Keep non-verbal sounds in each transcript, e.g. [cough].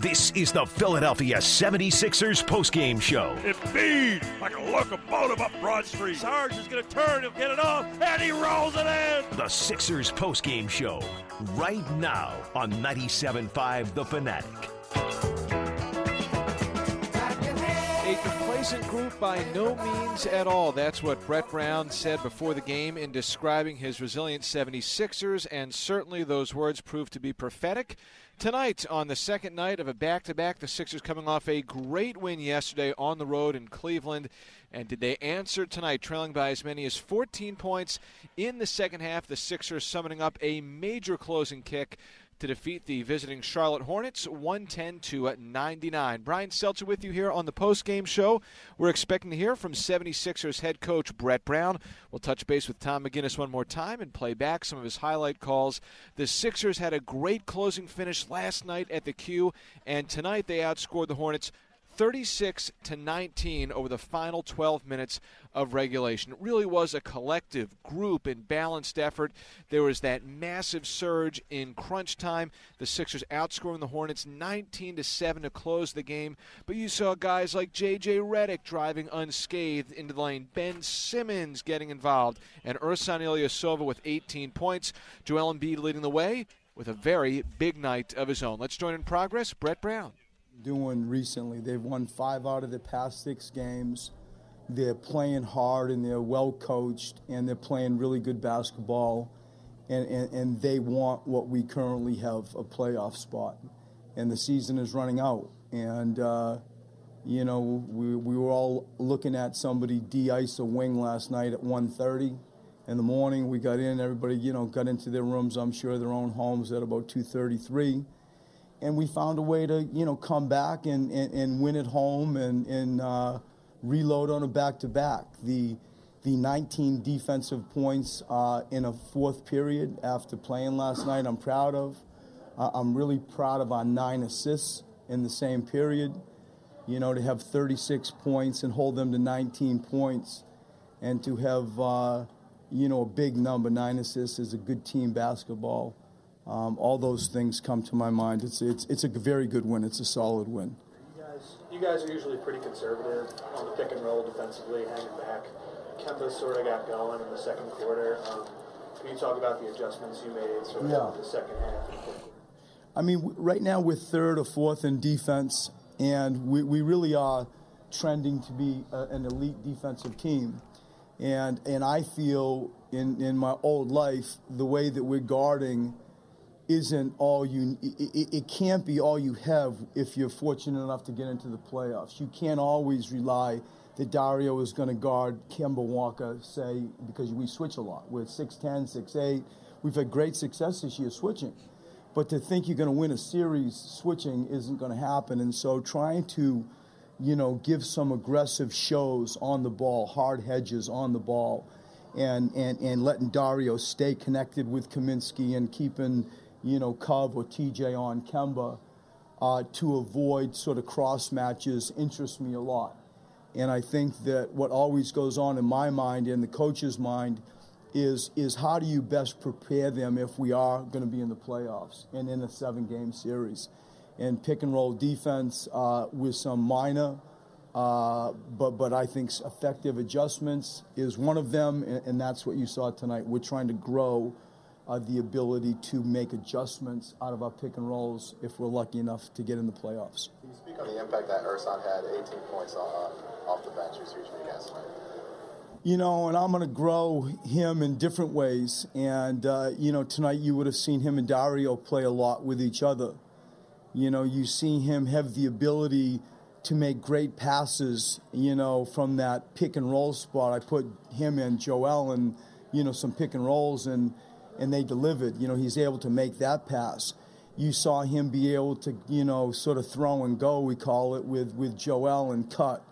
This is the Philadelphia 76ers postgame show. Embiid, like a locomotive up Broad Street. Sarge is going to turn, he'll get it off, and he rolls it in. The Sixers postgame show, right now on 97.5 The Fanatic. Complacent group by no means at all. That's what Brett Brown said before the game in describing his resilient 76ers, and certainly those words proved to be prophetic. Tonight, on the second night of a back to back, the Sixers coming off a great win yesterday on the road in Cleveland. And did they answer tonight, trailing by as many as 14 points in the second half? The Sixers summoning up a major closing kick to defeat the visiting Charlotte Hornets 110 to 99. Brian Seltzer with you here on the post-game show. We're expecting to hear from 76ers head coach Brett Brown. We'll touch base with Tom McGinnis one more time and play back some of his highlight calls. The Sixers had a great closing finish last night at the Q, and tonight they outscored the Hornets 36 to 19 over the final 12 minutes of regulation. It really was a collective, group, and balanced effort. There was that massive surge in crunch time. The Sixers outscoring the Hornets 19 to 7 to close the game. But you saw guys like J.J. Redick driving unscathed into the lane, Ben Simmons getting involved, and Ersan Ilyasova with 18 points. Joel Embiid leading the way with a very big night of his own. Let's join in progress. Brett Brown. Doing recently, they've won five out of the past six games. They're playing hard and they're well coached and they're playing really good basketball. And, and, and they want what we currently have a playoff spot. And the season is running out. And uh, you know we, we were all looking at somebody de-ice a wing last night at 1.30 in the morning. We got in everybody you know got into their rooms i'm sure their own homes at about 2.33 and we found a way to you know come back and, and, and win at home and, and uh, reload on a back-to-back. The the 19 defensive points uh, in a fourth period after playing last night, I'm proud of. Uh, I'm really proud of our nine assists in the same period. You know, to have 36 points and hold them to 19 points, and to have uh, you know a big number, nine assists, is a good team basketball. Um, all those things come to my mind. It's it's it's a very good win. It's a solid win you guys you guys are usually pretty conservative on the pick and roll defensively, hanging back. Kemba sort of got going in the second quarter. Um, can you talk about the adjustments you made sort of yeah. in the second half? I mean, right now we're third or fourth in defense, and we, we really are trending to be a, an elite defensive team. And, and I feel in, in my old life, the way that we're guarding – isn't all you it, it, can't be all you have if you're fortunate enough to get into the playoffs. You can't always rely that dario is going to guard kemba walker say because we switch a lot. We're 6'10 6'8 we've had great success this year switching. But to think you're going to win a series switching isn't going to happen. And so trying to you know give some aggressive shows on the ball hard hedges on the ball and, and, and letting Dario stay connected with Kaminsky and keeping you know, Cove or TJ on Kemba uh, to avoid sort of cross matches interests me a lot. And I think that what always goes on in my mind and the coach's mind is is how do you best prepare them if we are going to be in the playoffs and in a seven game series and pick and roll defense uh, with some minor uh, but but I think effective adjustments is one of them and, and that's what you saw tonight we're trying to grow uh, the ability to make adjustments out of our pick and rolls if we're lucky enough to get in the playoffs. Can you speak on the impact that Ersan had 18 points on, off the bench was huge for you guys tonight? You know, and I'm going to grow him in different ways. And, uh, you know, tonight you would have seen him and Dario play a lot with each other. You know, you see him have the ability to make great passes, you know, from that pick and roll spot. I put him and Joel in, you know, some pick and rolls and – and they delivered. You know, he's able to make that pass. you saw him be able to, you know, sort of throw and go, we call it, with, with Joel and cut.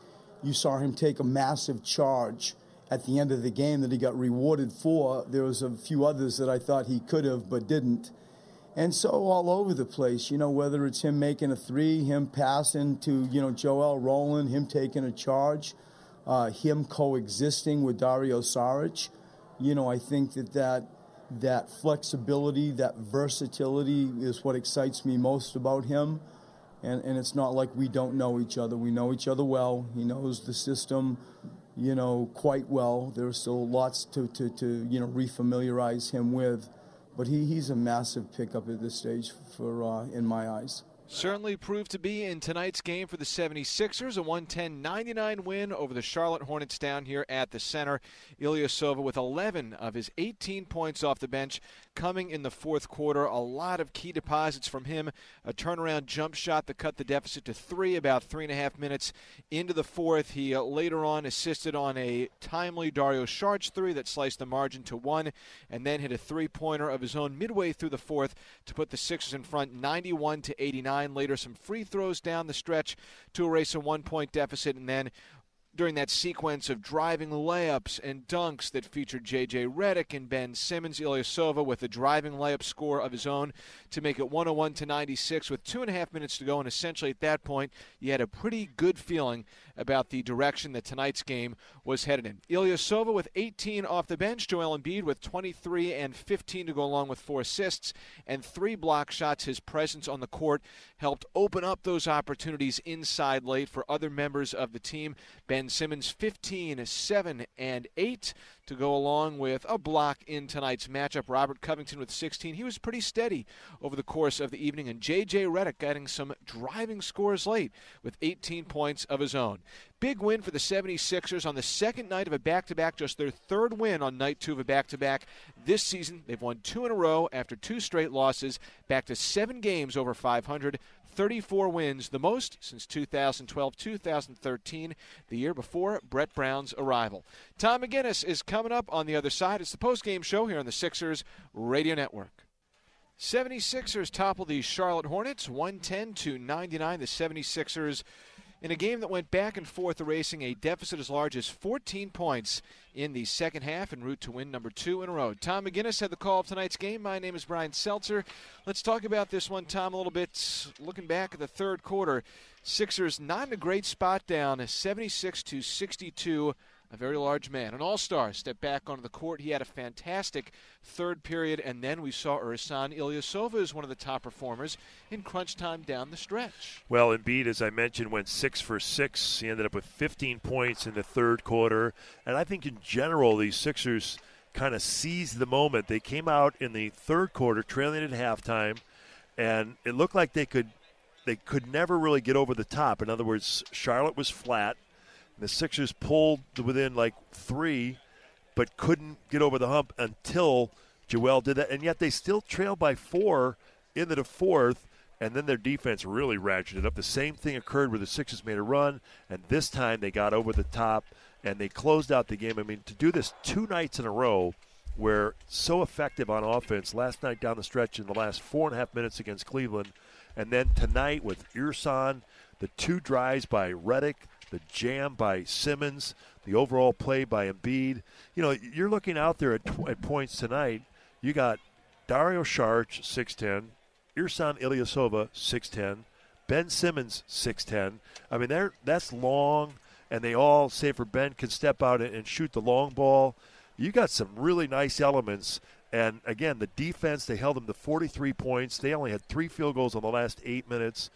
You saw him take a massive charge at the end of the game that he got rewarded for. There was a few others that I thought he could have but didn't. And so all over the place, you know, whether it's him making a three, him passing to, you know, Joel Rowland, him taking a charge, uh, him coexisting with Dario Saric, you know, I think that that that flexibility, that versatility is what excites me most about him. And, and it's not like we don't know each other. We know each other well. He knows the system, you know, quite well. There's still lots to, to, to you know, refamiliarize him with. But he, he's a massive pickup at this stage for uh, in my eyes. Certainly proved to be in tonight's game for the 76ers, a 110 99 win over the Charlotte Hornets down here at the center. Ilyasova with 11 of his 18 points off the bench coming in the fourth quarter. A lot of key deposits from him. A turnaround jump shot that cut the deficit to three about three and a half minutes into the fourth. He uh, later on assisted on a timely Dario Saric three that sliced the margin to one, and then hit a three pointer of his own midway through the fourth to put the Sixers in front 91 to 89. Later, some free throws down the stretch to erase a one point deficit, and then during that sequence of driving layups and dunks that featured J.J. Redick and Ben Simmons. Ilyasova with a driving layup score of his own to make it 101 to 96 with two and a half minutes to go. And essentially at that point, you had a pretty good feeling about the direction that tonight's game was headed in. Ilyasova with 18 off the bench. Joel Embiid with 23 and 15 to go along with four assists and three block shots. His presence on the court helped open up those opportunities inside late for other members of the team. Ben Simmons 15, 7, and 8 to go along with a block in tonight's matchup. Robert Covington with 16. He was pretty steady over the course of the evening, and J.J. Redick getting some driving scores late with 18 points of his own. Big win for the 76ers on the second night of a back to back, just their third win on night two of a back to back this season. They've won two in a row after two straight losses, back to seven games over 500. 34 wins, the most since 2012 2013, the year before Brett Brown's arrival. Tom McGinnis is coming up on the other side. It's the post game show here on the Sixers Radio Network. 76ers topple the Charlotte Hornets 110 to 99. The 76ers in a game that went back and forth, erasing a deficit as large as 14 points in the second half en route to win number two in a row. Tom McGinnis had the call of tonight's game. My name is Brian Seltzer. Let's talk about this one, Tom, a little bit. Looking back at the third quarter, Sixers not in a great spot down, 76 to 62 a very large man, an all-star, stepped back onto the court. He had a fantastic third period, and then we saw Ersan Ilyasova as one of the top performers in crunch time down the stretch. Well, Embiid, as I mentioned, went six for six. He ended up with 15 points in the third quarter, and I think in general these Sixers kind of seized the moment. They came out in the third quarter, trailing at halftime, and it looked like they could they could never really get over the top. In other words, Charlotte was flat the Sixers pulled within like three, but couldn't get over the hump until Joel did that. And yet they still trailed by four into the fourth. And then their defense really ratcheted up. The same thing occurred where the Sixers made a run, and this time they got over the top and they closed out the game. I mean, to do this two nights in a row, where so effective on offense last night down the stretch in the last four and a half minutes against Cleveland, and then tonight with Ersan, the two drives by Redick, the jam by Simmons, the overall play by Embiid. You know, you're looking out there at, at points tonight. You got Dario Saric, 6'10, Ersan Ilyasova, 6'10, Ben Simmons, 6'10. I mean, they're, that's long, and they all, save for Ben, can step out and shoot the long ball. You got some really nice elements. And again, the defense, they held them to 43 points. They only had three field goals in the last eight minutes.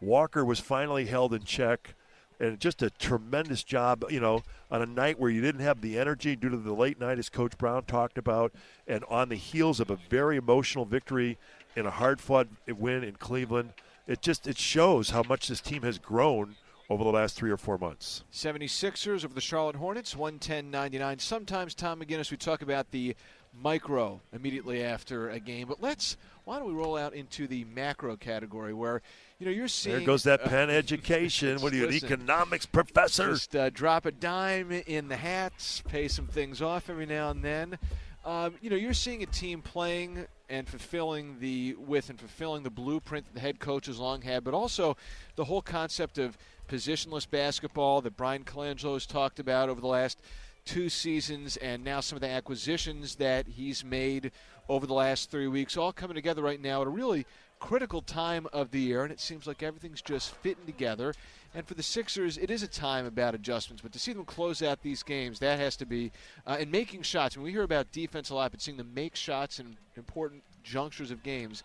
Walker was finally held in check and just a tremendous job, you know, on a night where you didn't have the energy due to the late night, as Coach Brown talked about, and on the heels of a very emotional victory in a hard-fought win in Cleveland. It just it shows how much this team has grown over the last three or four months. 76ers over the Charlotte Hornets, 110-99. Sometimes, Tom McGinnis, we talk about the micro immediately after a game, but let's why don't we roll out into the macro category where – you know, you're seeing. There goes that [laughs] Penn education. what are you, listen, an economics professor? Just uh, drop a dime in the hats, pay some things off every now and then. Um, you know, you're seeing a team playing and fulfilling the with and fulfilling the blueprint that the head coach has long had, but also the whole concept of positionless basketball that Bryan Colangelo has talked about over the last two seasons, and now some of the acquisitions that he's made over the last three weeks, all coming together right now at a really critical time of the year, and it seems like everything's just fitting together. And for the Sixers, it is a time about adjustments, but to see them close out these games, that has to be, uh, and making shots. When we hear about defense a lot, but seeing them make shots in important junctures of games,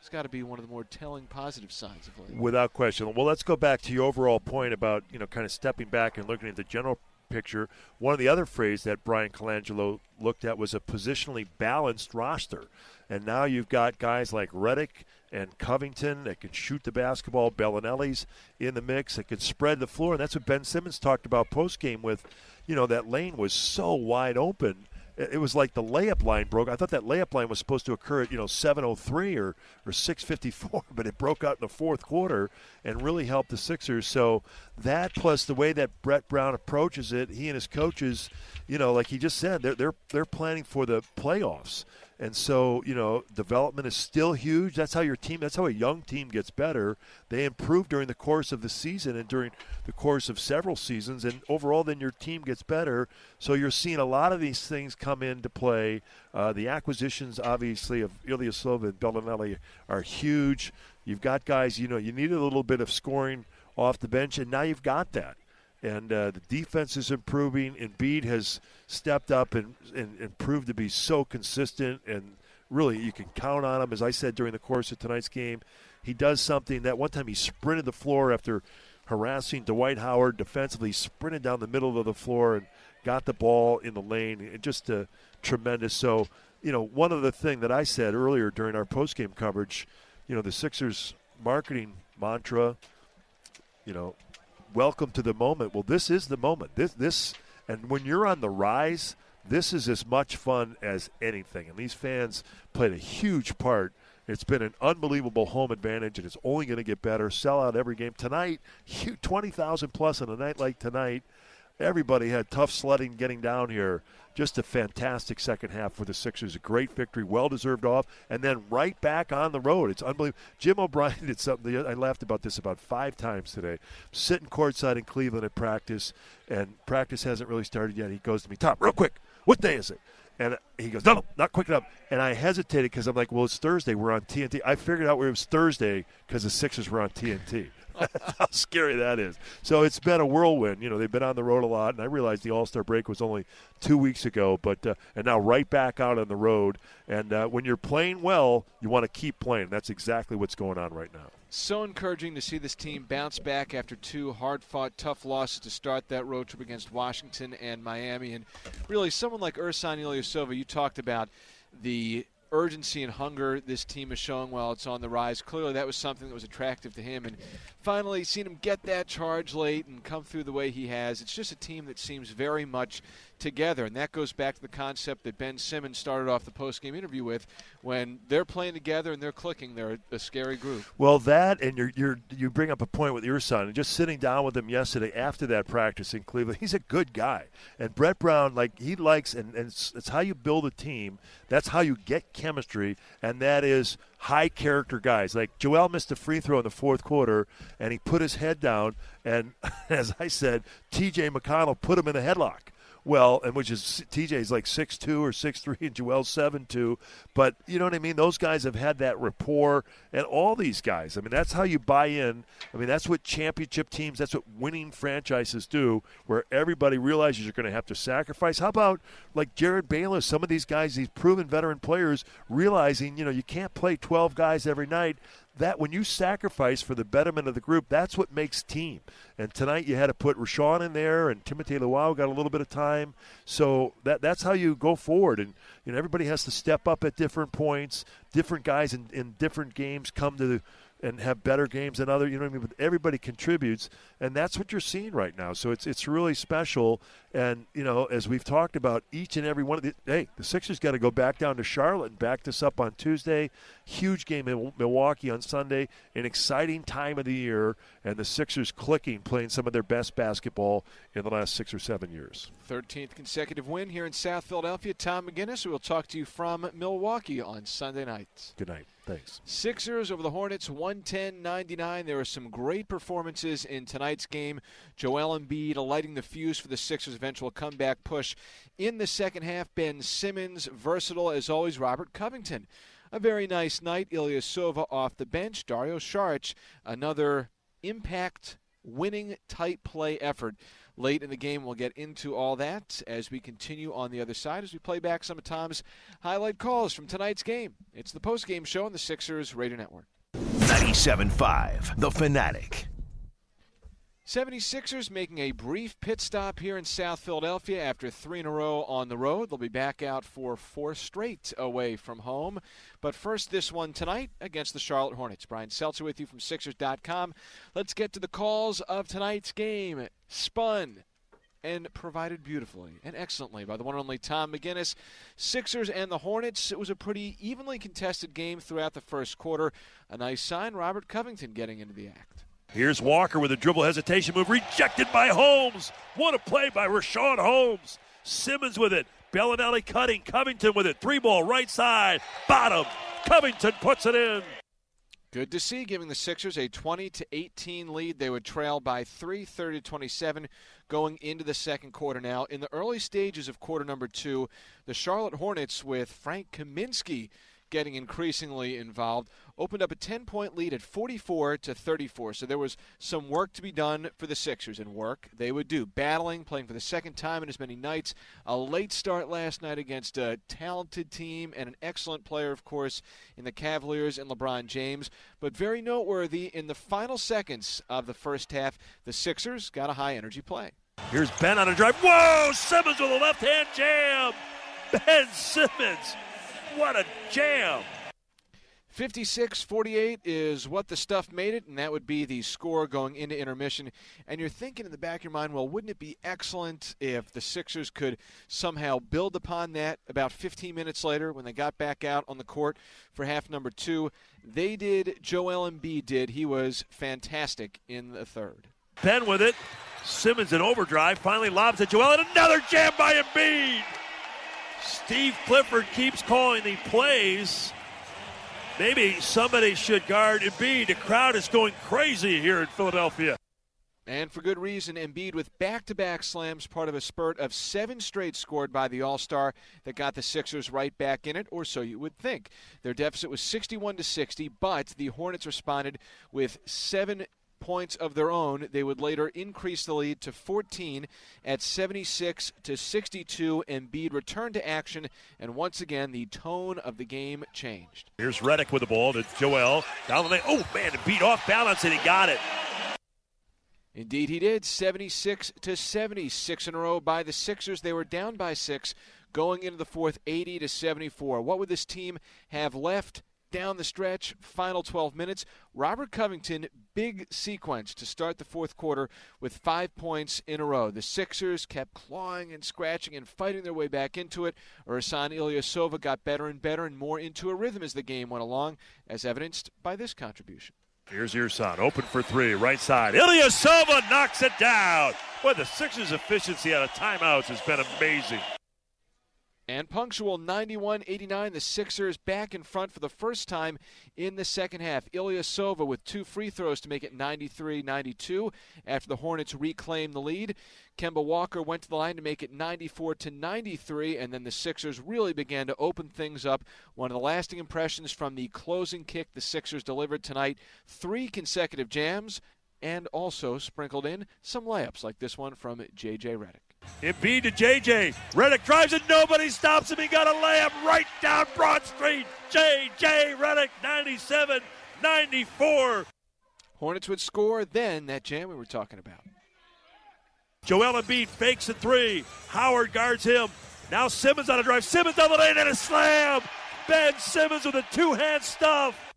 it's got to be one of the more telling positive signs of late. Without question. Well, let's go back to your overall point about, you know, kind of stepping back and looking at the general picture. One of the other phrases that Bryan Colangelo looked at was a positionally balanced roster. And now you've got guys like Redick and Covington that can shoot the basketball. Belinelli's in the mix that can spread the floor. And that's what Ben Simmons talked about post game with, you know, that lane was so wide open it was like the layup line broke. I thought that layup line was supposed to occur at you know 7:03 or or 6:54, [laughs] but it broke out in the fourth quarter and really helped the Sixers. So that plus the way that Brett Brown approaches it, he and his coaches, you know, like he just said, they're they're they're planning for the playoffs. And so, you know, development is still huge. That's how your team, that's how a young team gets better. They improve during the course of the season and during the course of several seasons. And overall, then your team gets better. So you're seeing a lot of these things come into play. Uh, the acquisitions, obviously, of Ilyasova and Belinelli are huge. You've got guys, you know, you need a little bit of scoring off the bench, and now you've got that and uh, the defense is improving. Embiid has stepped up and, and, and proved to be so consistent, and really you can count on him. As I said during the course of tonight's game, he does something that one time he sprinted the floor after harassing Dwight Howard defensively, sprinted down the middle of the floor and got the ball in the lane. It just uh, tremendous. So, you know, one of the thing that I said earlier during our postgame coverage, you know, the Sixers marketing mantra, you know, welcome to the moment. Well, this is the moment. This this and when you're on the rise, this is as much fun as anything. And these fans played a huge part. It's been an unbelievable home advantage, and it's only going to get better. Sell out every game tonight. Twenty thousand plus on a night like tonight. Everybody had tough sledding getting down here just a fantastic second half for the Sixers. A great victory, well deserved off, and then right back on the road. It's unbelievable. Jim O'Brien [laughs] did something. I laughed about this about five times today. Sitting courtside in Cleveland at practice, and practice hasn't really started yet. He goes to me, Tom, real quick, what day is it? And he goes, no, no, not quick enough. And I hesitated because I'm like, well, it's Thursday. We're on TNT. I figured out where it was Thursday because the Sixers were on TNT. [laughs] how scary that is. So it's been a whirlwind. You know, they've been on the road a lot, and I realized the All Star break was only two weeks ago, but uh, and now right back out on the road. And uh, when you're playing well, you want to keep playing. That's exactly what's going on right now. So encouraging to see this team bounce back after two hard-fought, tough losses to start that road trip against Washington and Miami, and really someone like Ersan Ilyasova. You talked about the urgency and hunger this team is showing while it's on the rise. Clearly, that was something that was attractive to him. And finally, seeing him get that charge late and come through the way he has, it's just a team that seems very much together. And that goes back to the concept that Ben Simmons started off the post-game interview with. When they're playing together and they're clicking, they're a scary group. Well, that and you're, you're, you bring up a point with Ersan. And just sitting down with him yesterday after that practice in Cleveland, he's a good guy. And Brett Brown, like he likes, and, and it's, it's how you build a team. That's how you get chemistry, and that is high character guys. Like Joel missed a free throw in the fourth quarter, and he put his head down. And [laughs] as I said, T.J. McConnell put him in a headlock. Well, and which is TJ's like six two or six three, and Joel's seven two. But you know what I mean? Those guys have had that rapport, and all these guys. I mean, that's how you buy in. I mean, that's what championship teams, that's what winning franchises do, where everybody realizes you're going to have to sacrifice. How about like Jerryd Bayless? Some of these guys, these proven veteran players, realizing you know you can't play 12 guys every night that when you sacrifice for the betterment of the group, that's what makes team. And tonight you had to put Richaun in there, and Timothé Luwawu got a little bit of time. So that that's how you go forward. And you know everybody has to step up at different points. Different guys in, in different games come to the and have better games than other. You know what I mean? But everybody contributes, and that's what you're seeing right now. So it's it's really special. And you know, as we've talked about, each and every one of the hey, the Sixers got to go back down to Charlotte and back this up on Tuesday. Huge game in Milwaukee on Sunday. An exciting time of the year, and the Sixers clicking, playing some of their best basketball in the last six or seven years. 13th consecutive win here in South Philadelphia. Tom McGinnis, we will talk to you from Milwaukee on Sunday night. Good night. Thanks. Sixers over the Hornets, 110 99. There were some great performances in tonight's game. Joel Embiid lighting the fuse for the Sixers' eventual comeback push. In the second half, Ben Simmons, versatile as always, Robert Covington. A very nice night. Ilya Ilyasova off the bench. Dario Saric, another impact winning tight play effort late in the game. We'll get into all that as we continue on the other side as we play back some of Tom's highlight calls from tonight's game. It's the post-game show on the Sixers Radio Network. 97.5, The Fanatic. 76ers making a brief pit stop here in South Philadelphia after three in a row on the road. They'll be back out for four straight away from home. But first, this one tonight against the Charlotte Hornets. Brian Seltzer with you from Sixers.com. Let's get to the calls of tonight's game. Spun and provided beautifully and excellently by the one and only Tom McGinnis. Sixers and the Hornets. It was a pretty evenly contested game throughout the first quarter. A nice sign, Robert Covington getting into the act. Here's Walker with a dribble hesitation move, rejected by Holmes. What a play by Richaun Holmes. Simmons with it. Belinelli cutting. Covington with it. Three ball right side. Bottom. Covington puts it in. Good to see, giving the Sixers a 20 to 18 lead. They would trail by 3, 30 to 27 going into the second quarter. Now, in the early stages of quarter number two, the Charlotte Hornets with Frank Kaminsky getting increasingly involved, opened up a 10 point lead at 44 to 34. So there was some work to be done for the Sixers, and work they would do. Battling, playing for the second time in as many nights. A late start last night against a talented team and an excellent player, of course, in the Cavaliers and LeBron James. But very noteworthy in the final seconds of the first half, the Sixers got a high energy play. Here's Ben on a drive. Whoa! Simmons with a left hand jam. Ben Simmons what a jam! 56 48 is what the stuff made it, and that would be the score going into intermission. And you're thinking in the back of your mind, well, wouldn't it be excellent if the Sixers could somehow build upon that about 15 minutes later when they got back out on the court for half number two? They did, Joel Embiid did. He was fantastic in the third. Ben with it. Simmons in overdrive, finally lobs at Joel, and another jam by Embiid. Steve Clifford keeps calling the plays. Maybe somebody should guard Embiid. The crowd is going crazy here in Philadelphia. And for good reason, Embiid with back to back slams, part of a spurt of seven straight scored by the All Star that got the Sixers right back in it, or so you would think. Their deficit was 61 to 60, but the Hornets responded with seven points of their own. They would later increase the lead to 14 at 76 to 62. Embiid returned to action, and once again, the tone of the game changed. Here's Redick with the ball to Joel. Down the lane. Oh, man, beat off balance, and he got it. Indeed, he did. 76 to 76 in a row by the Sixers. They were down by six going into the fourth, 80 to 74. What would this team have left? Down the stretch, final 12 minutes. Robert Covington, big sequence to start the fourth quarter with five points in a row. The Sixers kept clawing and scratching and fighting their way back into it. Ersan Ilyasova got better and better and more into a rhythm as the game went along, as evidenced by this contribution. Here's Ersan, open for three, right side. Ilyasova knocks it down. Boy, the Sixers' efficiency out of timeouts has been amazing. And punctual 91 89, the Sixers back in front for the first time in the second half. Ilyasova with two free throws to make it 93 92 after the Hornets reclaimed the lead. Kemba Walker went to the line to make it 94 to 93, and then the Sixers really began to open things up. One of the lasting impressions from the closing kick the Sixers delivered tonight three consecutive jams, and also sprinkled in some layups like this one from J.J. Redick. Embiid to JJ. Redick drives it. Nobody stops him. He got a layup right down Broad Street. JJ Redick, 97 94. Hornets would score, then that jam we were talking about. Joel Embiid fakes a three. Howard guards him. Now Simmons on a drive. Simmons on the lane and a slam. Ben Simmons with a two hand stuff.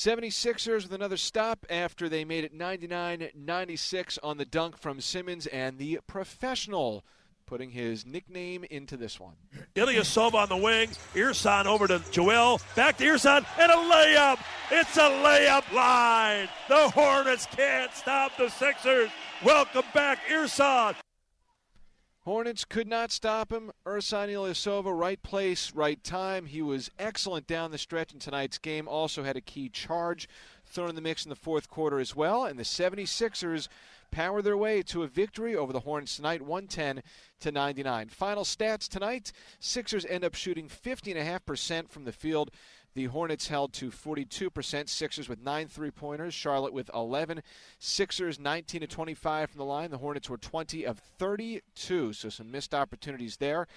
76ers with another stop after they made it 99 96 on the dunk from Simmons and the professional putting his nickname into this one. Ilyasova on the wing. Ersan over to Joel. Back to Ersan. And a layup. It's a layup line. The Hornets can't stop the Sixers. Welcome back, Ersan. Hornets could not stop him. Ersan Ilyasova, right place, right time. He was excellent down the stretch in tonight's game. Also had a key charge thrown in the mix in the fourth quarter as well. And the 76ers power their way to a victory over the Hornets tonight, 110 to 99. Final stats tonight: Sixers end up shooting 50.5% from the field. The Hornets held to 42%. Sixers with nine three pointers. Charlotte with 11. Sixers 19 to 25 from the line. The Hornets were 20 of 32, so some missed opportunities there.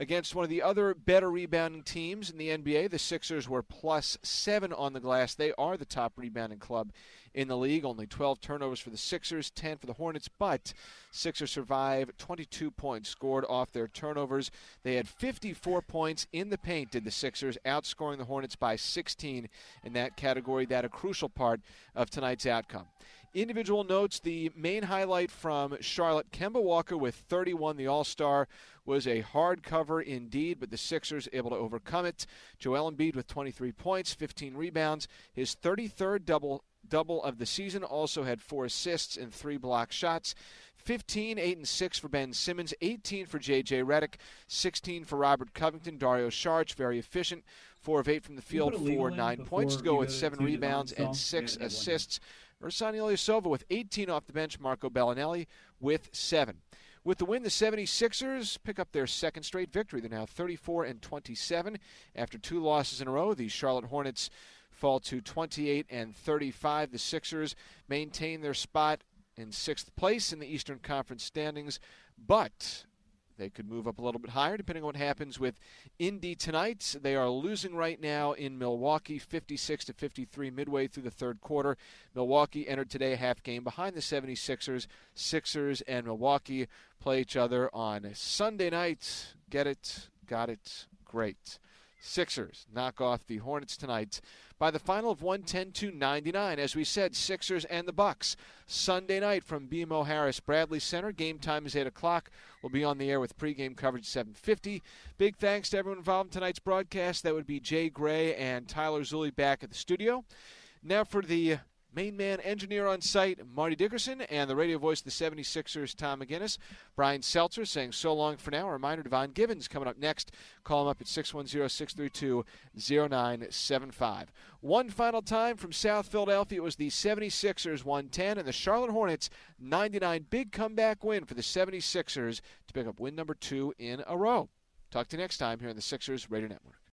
Against one of the other better rebounding teams in the NBA, the Sixers were plus seven on the glass. They are the top rebounding club in the league. Only 12 turnovers for the Sixers, 10 for the Hornets, but Sixers survive 22 points scored off their turnovers. They had 54 points in the paint, did the Sixers, outscoring the Hornets by 16 in that category. That a crucial part of tonight's outcome. Individual notes the main highlight from Charlotte Kemba Walker with 31, the All Star, was a hard cover indeed, but the Sixers able to overcome it. Joel Embiid with 23 points, 15 rebounds, his 33rd double double of the season. Also had four assists and three block shots. 15, 8, and 6 for Ben Simmons, 18 for J.J. Redick, 16 for Robert Covington. Dario Saric, very efficient, 4 of 8 from the field for 9 points to go with 7 rebounds and 6 yeah, assists. Ersan Ilyasova with 18 off the bench, Marco Belinelli with 7. With the win, the 76ers pick up their second straight victory. They're now 34 and 27 after two losses in a row. The Charlotte Hornets fall to 28 and 35. The Sixers maintain their spot in sixth place in the Eastern Conference standings, but they could move up a little bit higher depending on what happens with Indy tonight. They are losing right now in Milwaukee 56 to 53 midway through the third quarter. Milwaukee entered today a half game behind the 76ers. Sixers and Milwaukee play each other on Sunday night. Get it? Got it? Great. Sixers knock off the Hornets tonight by the final of 110 to 99. As we said, Sixers and the Bucks Sunday night from BMO Harris Bradley Center. Game time is 8 o'clock. We'll be on the air with pregame coverage 7:50. Big thanks to everyone involved in tonight's broadcast. That would be Jay Gray and Tyler Zulli back at the studio. Now for the main man engineer on site, Marty Dickerson, and the radio voice of the 76ers, Tom McGinnis. Brian Seltzer saying so long for now. A reminder, Devon Givens coming up next. Call him up at 610-632-0975. One final time from South Philadelphia, it was the 76ers 110 and the Charlotte Hornets 99. Big comeback win for the 76ers to pick up win number two in a row. Talk to you next time here on the Sixers Radio Network.